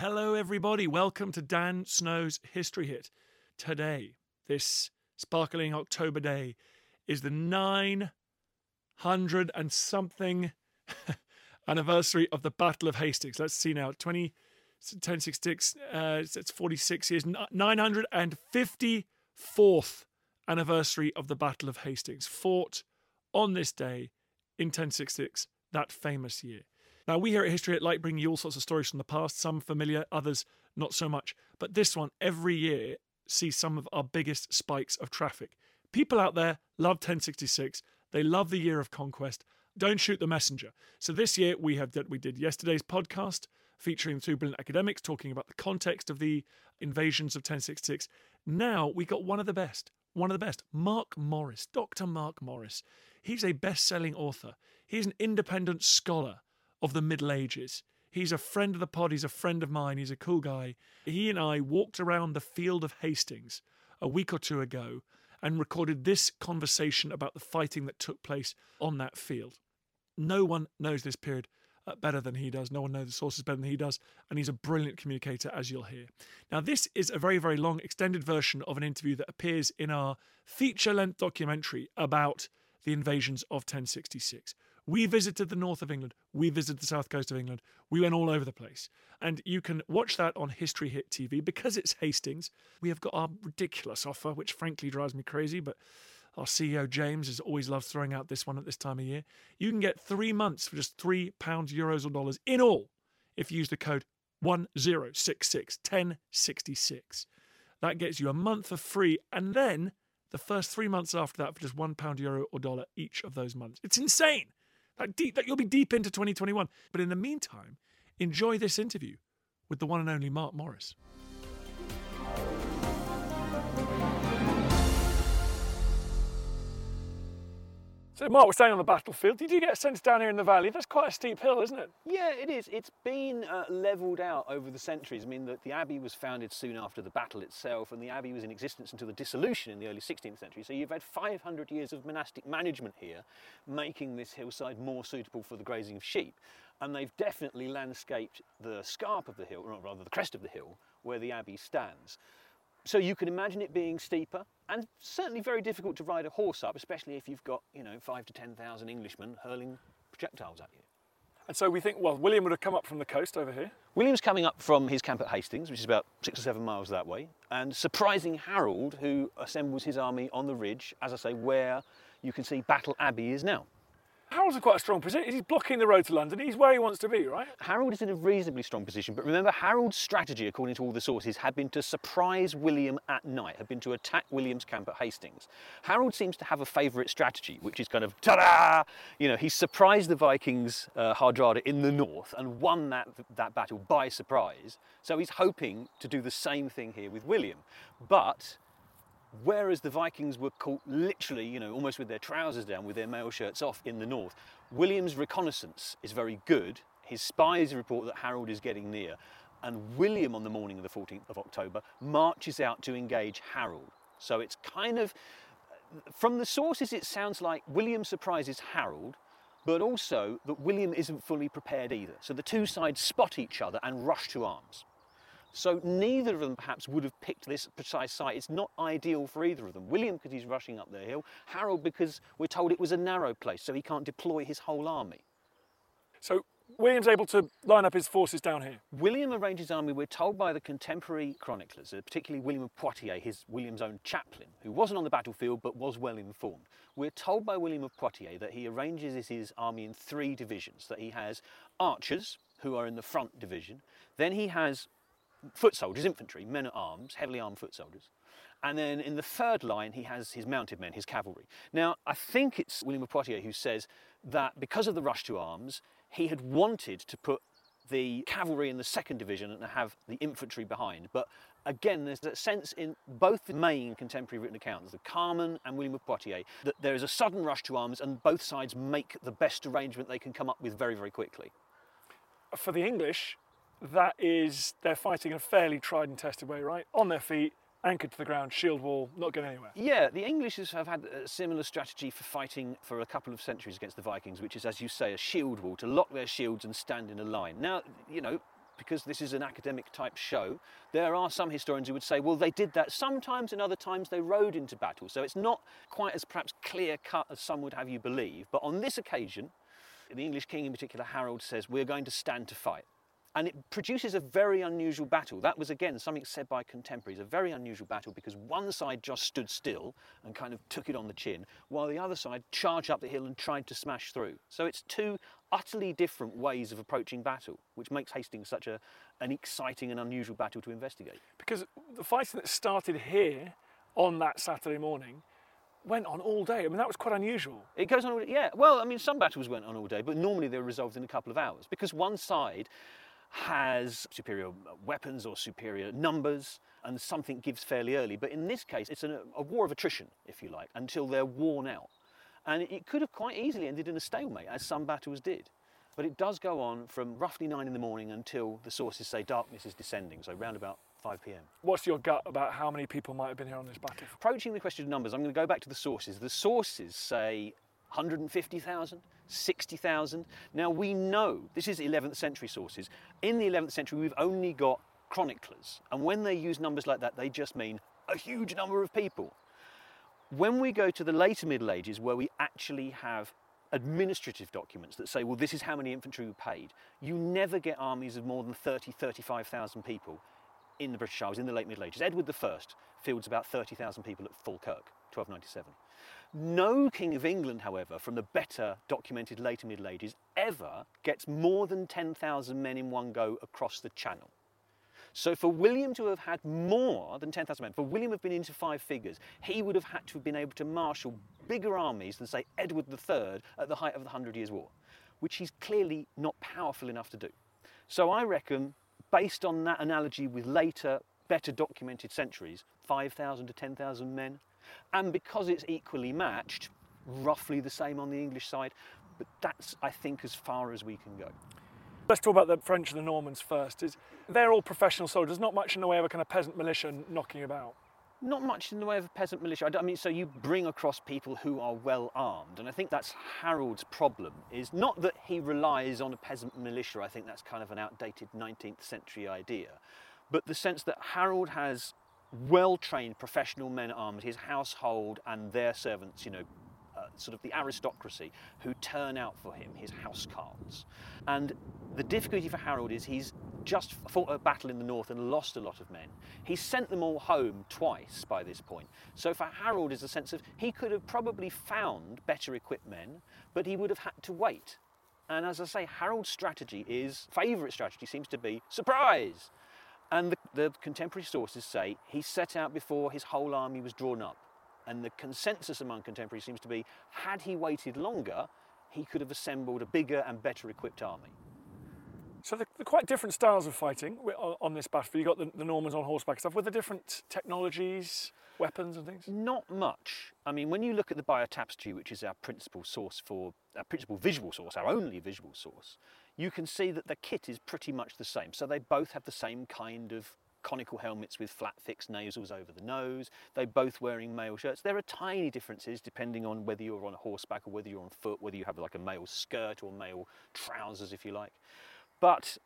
Hello, everybody. Welcome to Dan Snow's History Hit. Today, this sparkling October day, is the 900 and something anniversary of the Battle of Hastings. Let's see now 20, 1066, uh, it's 46 years, 954th anniversary of the Battle of Hastings, fought on this day in 1066, that famous year. Now, we here at History Hit Light bringing you all sorts of stories from the past, some familiar, others not so much. But this one, every year, sees some of our biggest spikes of traffic. People out there love 1066. They love the year of conquest. Don't shoot the messenger. So this year we have we did yesterday's podcast featuring two brilliant academics talking about the context of the invasions of 1066. Now we got one of the best, one of the best, Marc Morris, Dr. Marc Morris. He's a best-selling author. He's an independent scholar of the Middle Ages. He's a friend of the pod. He's a friend of mine. He's a cool guy. He and I walked around the field of Hastings a week or two ago and recorded this conversation about the fighting that took place on that field. No one knows this period uh, better than he does. No one knows the sources better than he does. And he's a brilliant communicator, as you'll hear. Now, this is a very, very long, extended version of an interview that appears in our feature length documentary about the invasions of 1066. We visited the north of England. We visited the south coast of England. We went all over the place. And you can watch that on History Hit TV because it's Hastings. We have got our ridiculous offer, which frankly drives me crazy, but our CEO James has always loved throwing out this one at this time of year. You can get three months for just three pounds, euros, or dollars in all if you use the code 1066 1066. That gets you a month for free, and then the first three months after that for just one pound, euro, or dollar each of those months. It's insane. That deep, that you'll be deep into 2021. But in the meantime, enjoy this interview with the one and only Marc Morris. So, Marc, we're staying on the battlefield. Did you get a sense down here in the valley? That's quite a steep hill, isn't it? Yeah, it is. It's been uh, levelled out over the centuries. I mean, the, the abbey was founded soon after the battle itself, and the abbey was in existence until the dissolution in the early 16th century. So you've had 500 years of monastic management here, making this hillside more suitable for the grazing of sheep. And they've definitely landscaped the scarp of the hill, or rather the crest of the hill, where the abbey stands. So you can imagine it being steeper and certainly very difficult to ride a horse up, especially if you've got, you know, five to 10,000 Englishmen hurling projectiles at you. And so we think, well, William would have come up from the coast over here. William's coming up from his camp at Hastings, which is about six or seven miles that way, and surprising Harold, who assembles his army on the ridge, as I say, where you can see Battle Abbey is now. Harold's in quite a strong position. He's blocking the road to London. He's where he wants to be, right? Harold is in a reasonably strong position, but remember, Harold's strategy, according to all the sources, had been to surprise William at night, had been to attack William's camp at Hastings. Harold seems to have a favourite strategy, which is kind of ta-da! You know, he surprised the Vikings, uh, Hardrada, in the north and won that, that battle by surprise. So he's hoping to do the same thing here with William. But Whereas the Vikings were caught literally, you know, almost with their trousers down, with their mail shirts off in the north, William's reconnaissance is very good. His spies report that Harold is getting near, and William, on the morning of the 14th of October, marches out to engage Harold. So it's kind of, from the sources, it sounds like William surprises Harold, but also that William isn't fully prepared either. So the two sides spot each other and rush to arms. So neither of them perhaps would have picked this precise site. It's not ideal for either of them. William because he's rushing up the hill, Harold because we're told it was a narrow place, so he can't deploy his whole army. So William's able to line up his forces down here. William arranged his army, we're told by the contemporary chroniclers, uh, particularly William of Poitiers, his William's own chaplain, who wasn't on the battlefield but was well informed. We're told by William of Poitiers that he arranges his army in three divisions, that he has archers, who are in the front division, then he has foot soldiers, infantry, men at arms, heavily armed foot soldiers. And then in the third line, he has his mounted men, his cavalry. Now, I think it's William of Poitiers who says that because of the rush to arms, he had wanted to put the cavalry in the second division and have the infantry behind. But again, there's a sense in both the main contemporary written accounts, the Carmen and William of Poitiers, that there is a sudden rush to arms and both sides make the best arrangement they can come up with very, very quickly. For the English, that is, they're fighting in a fairly tried and tested way, right? On their feet, anchored to the ground, shield wall, not going anywhere. Yeah, the English have had a similar strategy for fighting for a couple of centuries against the Vikings, which is, as you say, a shield wall to lock their shields and stand in a line. Now, you know, because this is an academic type show, there are some historians who would say, well, they did that sometimes and other times they rode into battle. So it's not quite as perhaps clear cut as some would have you believe. But on this occasion, the English king in particular, Harold, says, we're going to stand to fight. And it produces a very unusual battle. That was, again, something said by contemporaries, a very unusual battle because one side just stood still and kind of took it on the chin, while the other side charged up the hill and tried to smash through. So it's two utterly different ways of approaching battle, which makes Hastings such a, an exciting and unusual battle to investigate. Because the fighting that started here on that Saturday morning went on all day. I mean, that was quite unusual. It goes on, yeah. Well, I mean, some battles went on all day, but normally they're resolved in a couple of hours because one side has superior uh, weapons or superior numbers and something gives fairly early. But in this case, it's a, a war of attrition, if you like, until they're worn out. And it could have quite easily ended in a stalemate, as some battles did. But it does go on from roughly nine in the morning until the sources say darkness is descending, so round about 5 pm. What's your gut about how many people might have been here on this battle? Approaching the question of numbers, I'm going to go back to the sources. The sources say 150,000, 60,000. Now we know, this is 11th century sources, in the 11th century we've only got chroniclers, and when they use numbers like that, they just mean a huge number of people. When we go to the later Middle Ages, where we actually have administrative documents that say, well, this is how many infantry we paid, you never get armies of more than 30, 35,000 people in the British Isles in the late Middle Ages. Edward I fields about 30,000 people at Falkirk, 1297. No King of England, however, from the better documented later Middle Ages, ever gets more than 10,000 men in one go across the Channel. So for William to have had more than 10,000 men, for William to have been into five figures, he would have had to have been able to marshal bigger armies than, say, Edward III at the height of the Hundred Years' War, which he's clearly not powerful enough to do. So I reckon, based on that analogy with later, better documented centuries, 5,000 to 10,000 men and because it's equally matched, roughly the same on the English side. But that's, I think, as far as we can go. Let's talk about the French and the Normans first. Is they're all professional soldiers, not much in the way of a kind of peasant militia knocking about. Not much in the way of a peasant militia. I mean, so you bring across people who are well armed, and I think that's Harold's problem. Is not that he relies on a peasant militia. I think that's kind of an outdated 19th century idea, but the sense that Harold has well trained professional men arms, his household and their servants, you know, uh, sort of the aristocracy who turn out for him, his housecarls. And the difficulty for Harold is he's just fought a battle in the north and lost a lot of men. He's sent them all home twice by this point. So for Harold is a sense of he could have probably found better equipped men, but he would have had to wait. And as I say, Harold's strategy is, favourite strategy seems to be surprise. And the, the, contemporary sources say he set out before his whole army was drawn up. And the consensus among contemporaries seems to be had he waited longer, he could have assembled a bigger and better equipped army. So they're, quite different styles of fighting on this battlefield. You've got the, the Normans on horseback stuff. With the different technologies, weapons and things? Not much. I mean, when you look at the Bayeux Tapestry, which is our principal source for, our principal visual source, our only visual source, you can see that the kit is pretty much the same. So they both have the same kind of conical helmets with flat fixed nasals over the nose. They're both wearing mail shirts. There are tiny differences depending on whether you're on a horseback or whether you're on foot, whether you have like a male skirt or male trousers, if you like. But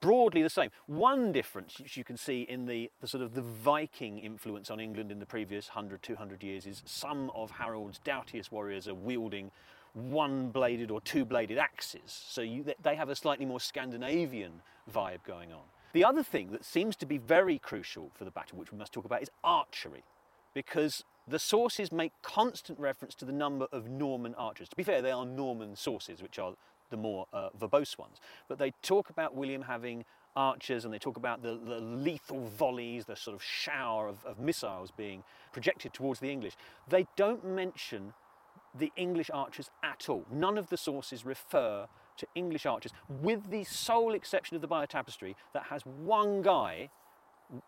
broadly the same. One difference which you can see in the, the, sort of the Viking influence on England in the previous 100, 200 years is some of Harold's doughtiest warriors are wielding one bladed or two bladed axes. So you, they have a slightly more Scandinavian vibe going on. The other thing that seems to be very crucial for the battle, which we must talk about, is archery, because the sources make constant reference to the number of Norman archers. To be fair, they are Norman sources, which are the more uh, verbose ones. But they talk about William having archers and they talk about the, the lethal volleys, the sort of shower of, of missiles being projected towards the English. They don't mention the English archers at all. None of the sources refer to English archers, with the sole exception of the Bayeux Tapestry that has one guy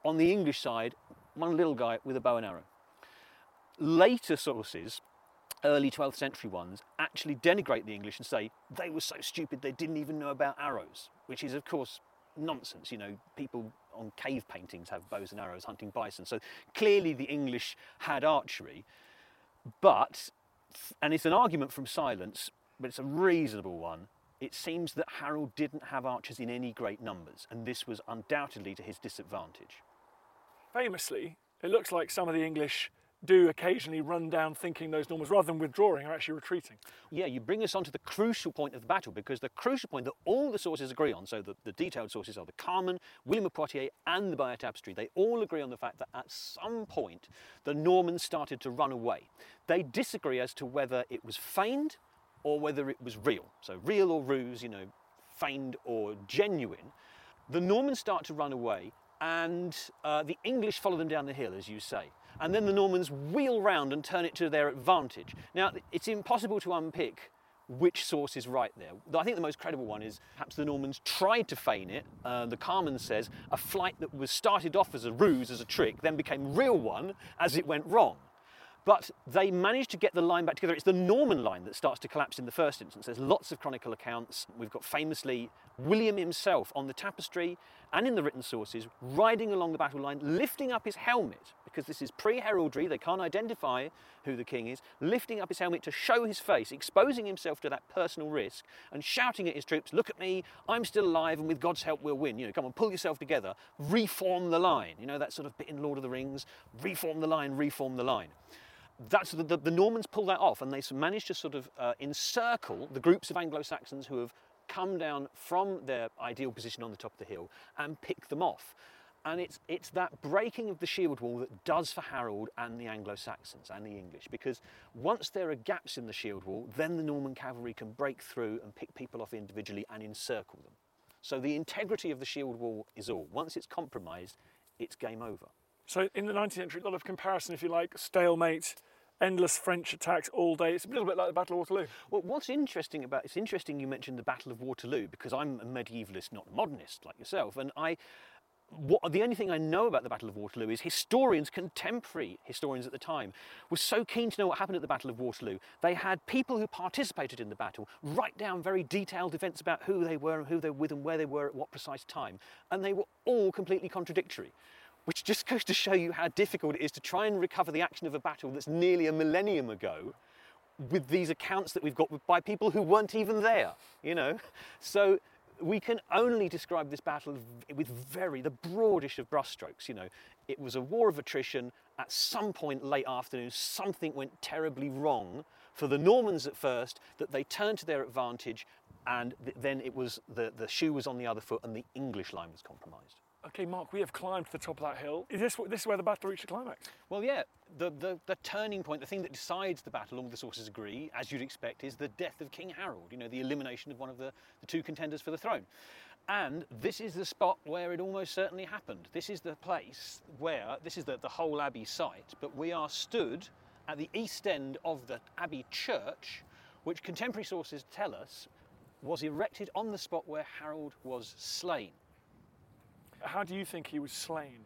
on the English side, one little guy with a bow and arrow. Later sources, early 12th century ones, actually denigrate the English and say they were so stupid they didn't even know about arrows, which is, of course, nonsense. You know, people on cave paintings have bows and arrows hunting bison. So clearly the English had archery, but, and it's an argument from silence, but it's a reasonable one. It seems that Harold didn't have archers in any great numbers, and this was undoubtedly to his disadvantage. Famously, it looks like some of the English do occasionally run down thinking those Normans, rather than withdrawing, are actually retreating. Yeah, you bring us on to the crucial point of the battle because the crucial point that all the sources agree on, so the, the detailed sources are the Carmen, William of Poitiers, and the Bayeux Tapestry, they all agree on the fact that at some point the Normans started to run away. They disagree as to whether it was feigned or whether it was real. So, real or ruse, you know, feigned or genuine. The Normans start to run away, and uh, the English follow them down the hill, as you say and then the Normans wheel round and turn it to their advantage. Now, it's impossible to unpick which source is right there. I think the most credible one is perhaps the Normans tried to feign it. Uh, the Carmen says a flight that was started off as a ruse, as a trick, then became real one as it went wrong. But they managed to get the line back together. It's the Norman line that starts to collapse in the first instance. There's lots of chronicle accounts. We've got famously William himself on the tapestry and in the written sources riding along the battle line, lifting up his helmet, because this is pre heraldry, they can't identify who the king is, lifting up his helmet to show his face, exposing himself to that personal risk, and shouting at his troops, Look at me, I'm still alive, and with God's help, we'll win. You know, come on, pull yourself together, reform the line. You know, that sort of bit in Lord of the Rings reform the line, reform the line that's the, the, the, Normans pull that off and they manage to sort of uh, encircle the groups of Anglo Saxons who have come down from their ideal position on the top of the hill and pick them off. And it's, it's that breaking of the shield wall that does for Harold and the Anglo Saxons and the English, because once there are gaps in the shield wall, then the Norman cavalry can break through and pick people off individually and encircle them. So the integrity of the shield wall is all. Once it's compromised, it's game over. So in the 19th century, a lot of comparison, if you like, stalemate endless French attacks all day. It's a little bit like the Battle of Waterloo. Well, what's interesting about it's interesting you mentioned the Battle of Waterloo because I'm a medievalist, not a modernist like yourself, and I. What, the only thing I know about the Battle of Waterloo is historians, contemporary historians at the time, were so keen to know what happened at the Battle of Waterloo. They had people who participated in the battle write down very detailed events about who they were and who they were with and where they were at what precise time, and they were all completely contradictory which just goes to show you how difficult it is to try and recover the action of a battle that's nearly a millennium ago with these accounts that we've got by people who weren't even there, you know? So we can only describe this battle with very, the broadest of brushstrokes, you know. It was a war of attrition. At some point late afternoon, something went terribly wrong for the Normans at first, that they turned to their advantage, and th- then it was the, the shoe was on the other foot and the English line was compromised. Okay, Marc, we have climbed to the top of that hill. Is this, this is where the battle reached the climax? Well, yeah. The, the, the turning point, the thing that decides the battle, all the sources agree, as you'd expect, is the death of King Harold, you know, the elimination of one of the, the two contenders for the throne. And this is the spot where it almost certainly happened. This is the place where, this is the, the whole Abbey site, but we are stood at the east end of the Abbey church, which contemporary sources tell us was erected on the spot where Harold was slain. How do you think he was slain?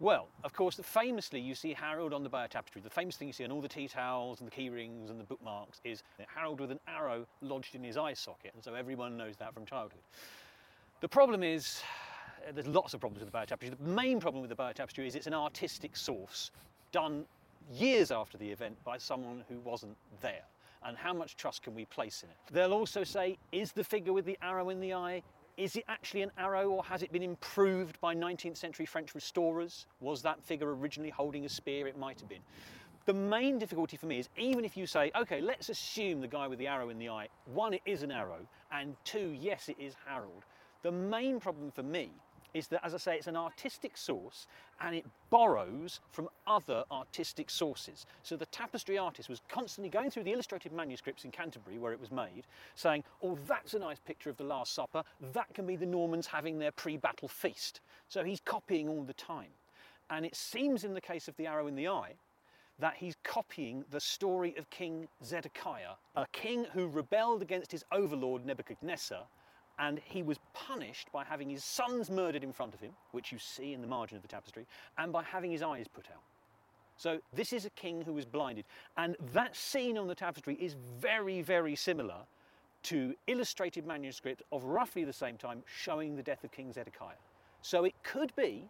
Well, of course, famously you see Harold on the Bayeux Tapestry. The famous thing you see on all the tea towels and the key rings and the bookmarks is Harold with an arrow lodged in his eye socket, and so everyone knows that from childhood. The problem is, there's lots of problems with the Bayeux Tapestry. The main problem with the Bayeux Tapestry is it's an artistic source done years after the event by someone who wasn't there. And how much trust can we place in it? They'll also say, is the figure with the arrow in the eye is it actually an arrow or has it been improved by 19th century French restorers? Was that figure originally holding a spear? It might have been. The main difficulty for me is even if you say, okay, let's assume the guy with the arrow in the eye, one, it is an arrow, and two, yes, it is Harold. The main problem for me is that, as I say, it's an artistic source and it borrows from other artistic sources. So the tapestry artist was constantly going through the illustrated manuscripts in Canterbury where it was made, saying, oh, that's a nice picture of the Last Supper. That can be the Normans having their pre battle feast. So he's copying all the time. And it seems in the case of the arrow in the eye that he's copying the story of King Zedekiah, a king who rebelled against his overlord Nebuchadnezzar and he was punished by having his sons murdered in front of him, which you see in the margin of the tapestry, and by having his eyes put out. So this is a king who was blinded. And that scene on the tapestry is very, very similar to illustrated manuscript of roughly the same time showing the death of King Zedekiah. So it could be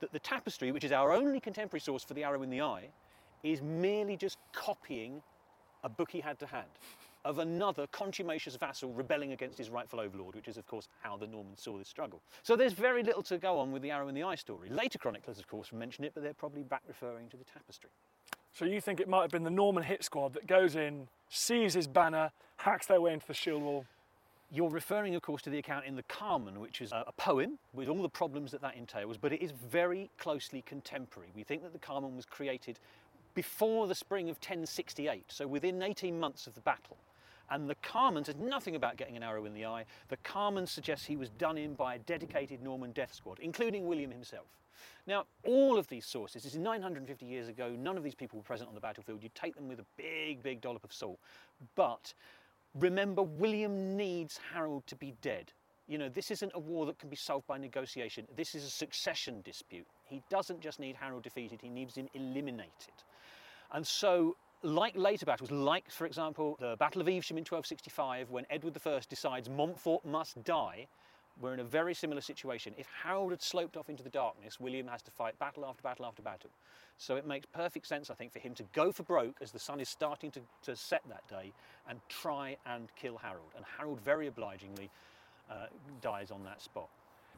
that the tapestry, which is our only contemporary source for the arrow in the eye, is merely just copying a book he had to hand of another contumacious vassal rebelling against his rightful overlord, which is, of course, how the Normans saw this struggle. So there's very little to go on with the arrow in the eye story. Later chroniclers, of course, mention it, but they're probably back referring to the tapestry. So you think it might have been the Norman hit squad that goes in, sees his banner, hacks their way into the shield wall? You're referring, of course, to the account in the Carmen, which is a poem with all the problems that that entails, but it is very closely contemporary. We think that the Carmen was created before the spring of 1068, so within 18 months of the battle. And the Carmen says nothing about getting an arrow in the eye. The Carmen suggests he was done in by a dedicated Norman death squad, including William himself. Now, all of these sources, this is 950 years ago, none of these people were present on the battlefield. You take them with a big, big dollop of salt. But remember, William needs Harold to be dead. You know, this isn't a war that can be solved by negotiation. This is a succession dispute. He doesn't just need Harold defeated, he needs him eliminated. And so like later battles, like, for example, the Battle of Evesham in 1265, when Edward I decides Montfort must die, we're in a very similar situation. If Harold had sloped off into the darkness, William has to fight battle after battle after battle. So it makes perfect sense, I think, for him to go for broke as the sun is starting to, to set that day and try and kill Harold. And Harold very obligingly uh, dies on that spot.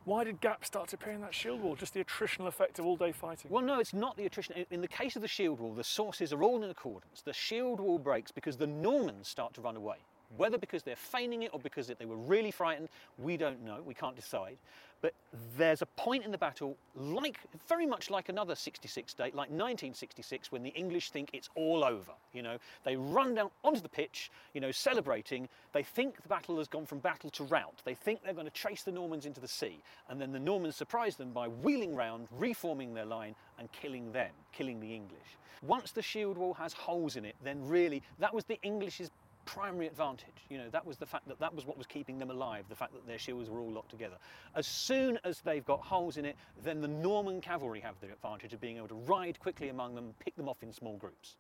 Why did gaps start to appear in that shield wall? Just the attritional effect of all day fighting? Well, no, it's not the attrition. In the case of the shield wall, the sources are all in accordance. The shield wall breaks because the Normans start to run away. Whether because they're feigning it or because they were really frightened, we don't know, we can't decide. But there's a point in the battle, like very much like another 66 date, like 1966, when the English think it's all over. You know, they run down onto the pitch, you know, celebrating. They think the battle has gone from battle to rout. They think they're going to chase the Normans into the sea, and then the Normans surprise them by wheeling round, reforming their line, and killing them, killing the English. Once the shield wall has holes in it, then really that was the English's primary advantage. You know, that was the fact that that was what was keeping them alive, the fact that their shields were all locked together. As soon as they've got holes in it, then the Norman cavalry have the advantage of being able to ride quickly among them, pick them off in small groups.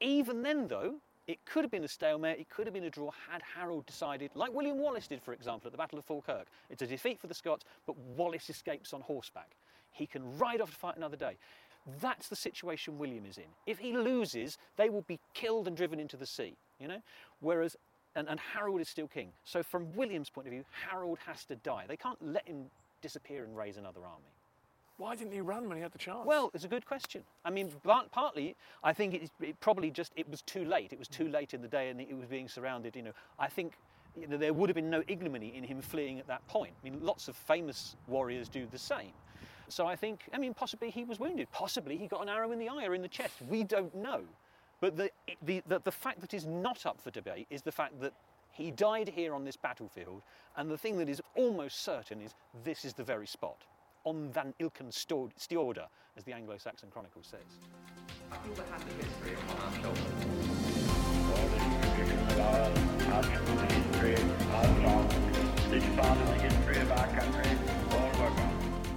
Even then, though, it could have been a stalemate, it could have been a draw had Harold decided, like William Wallace did, for example, at the Battle of Falkirk. It's a defeat for the Scots, but Wallace escapes on horseback. He can ride off to fight another day. That's the situation William is in. If he loses, they will be killed and driven into the sea you know? Whereas, and, and Harold is still king. So from William's point of view, Harold has to die. They can't let him disappear and raise another army. Why didn't he run when he had the chance? Well, it's a good question. I mean, partly, I think it, it, probably just it was too late. It was too late in the day, and it was being surrounded. You know, I think you know, there would have been no ignominy in him fleeing at that point. I mean, lots of famous warriors do the same. So I think, I mean, possibly he was wounded. Possibly he got an arrow in the eye or in the chest. We don't know. But the, the, the, the fact that is not up for debate is the fact that he died here on this battlefield, and the thing that is almost certain is this is the very spot, on Van Ilken Stjorda, as the Anglo-Saxon Chronicle says. I feel the history on our shoulders. the history of our country.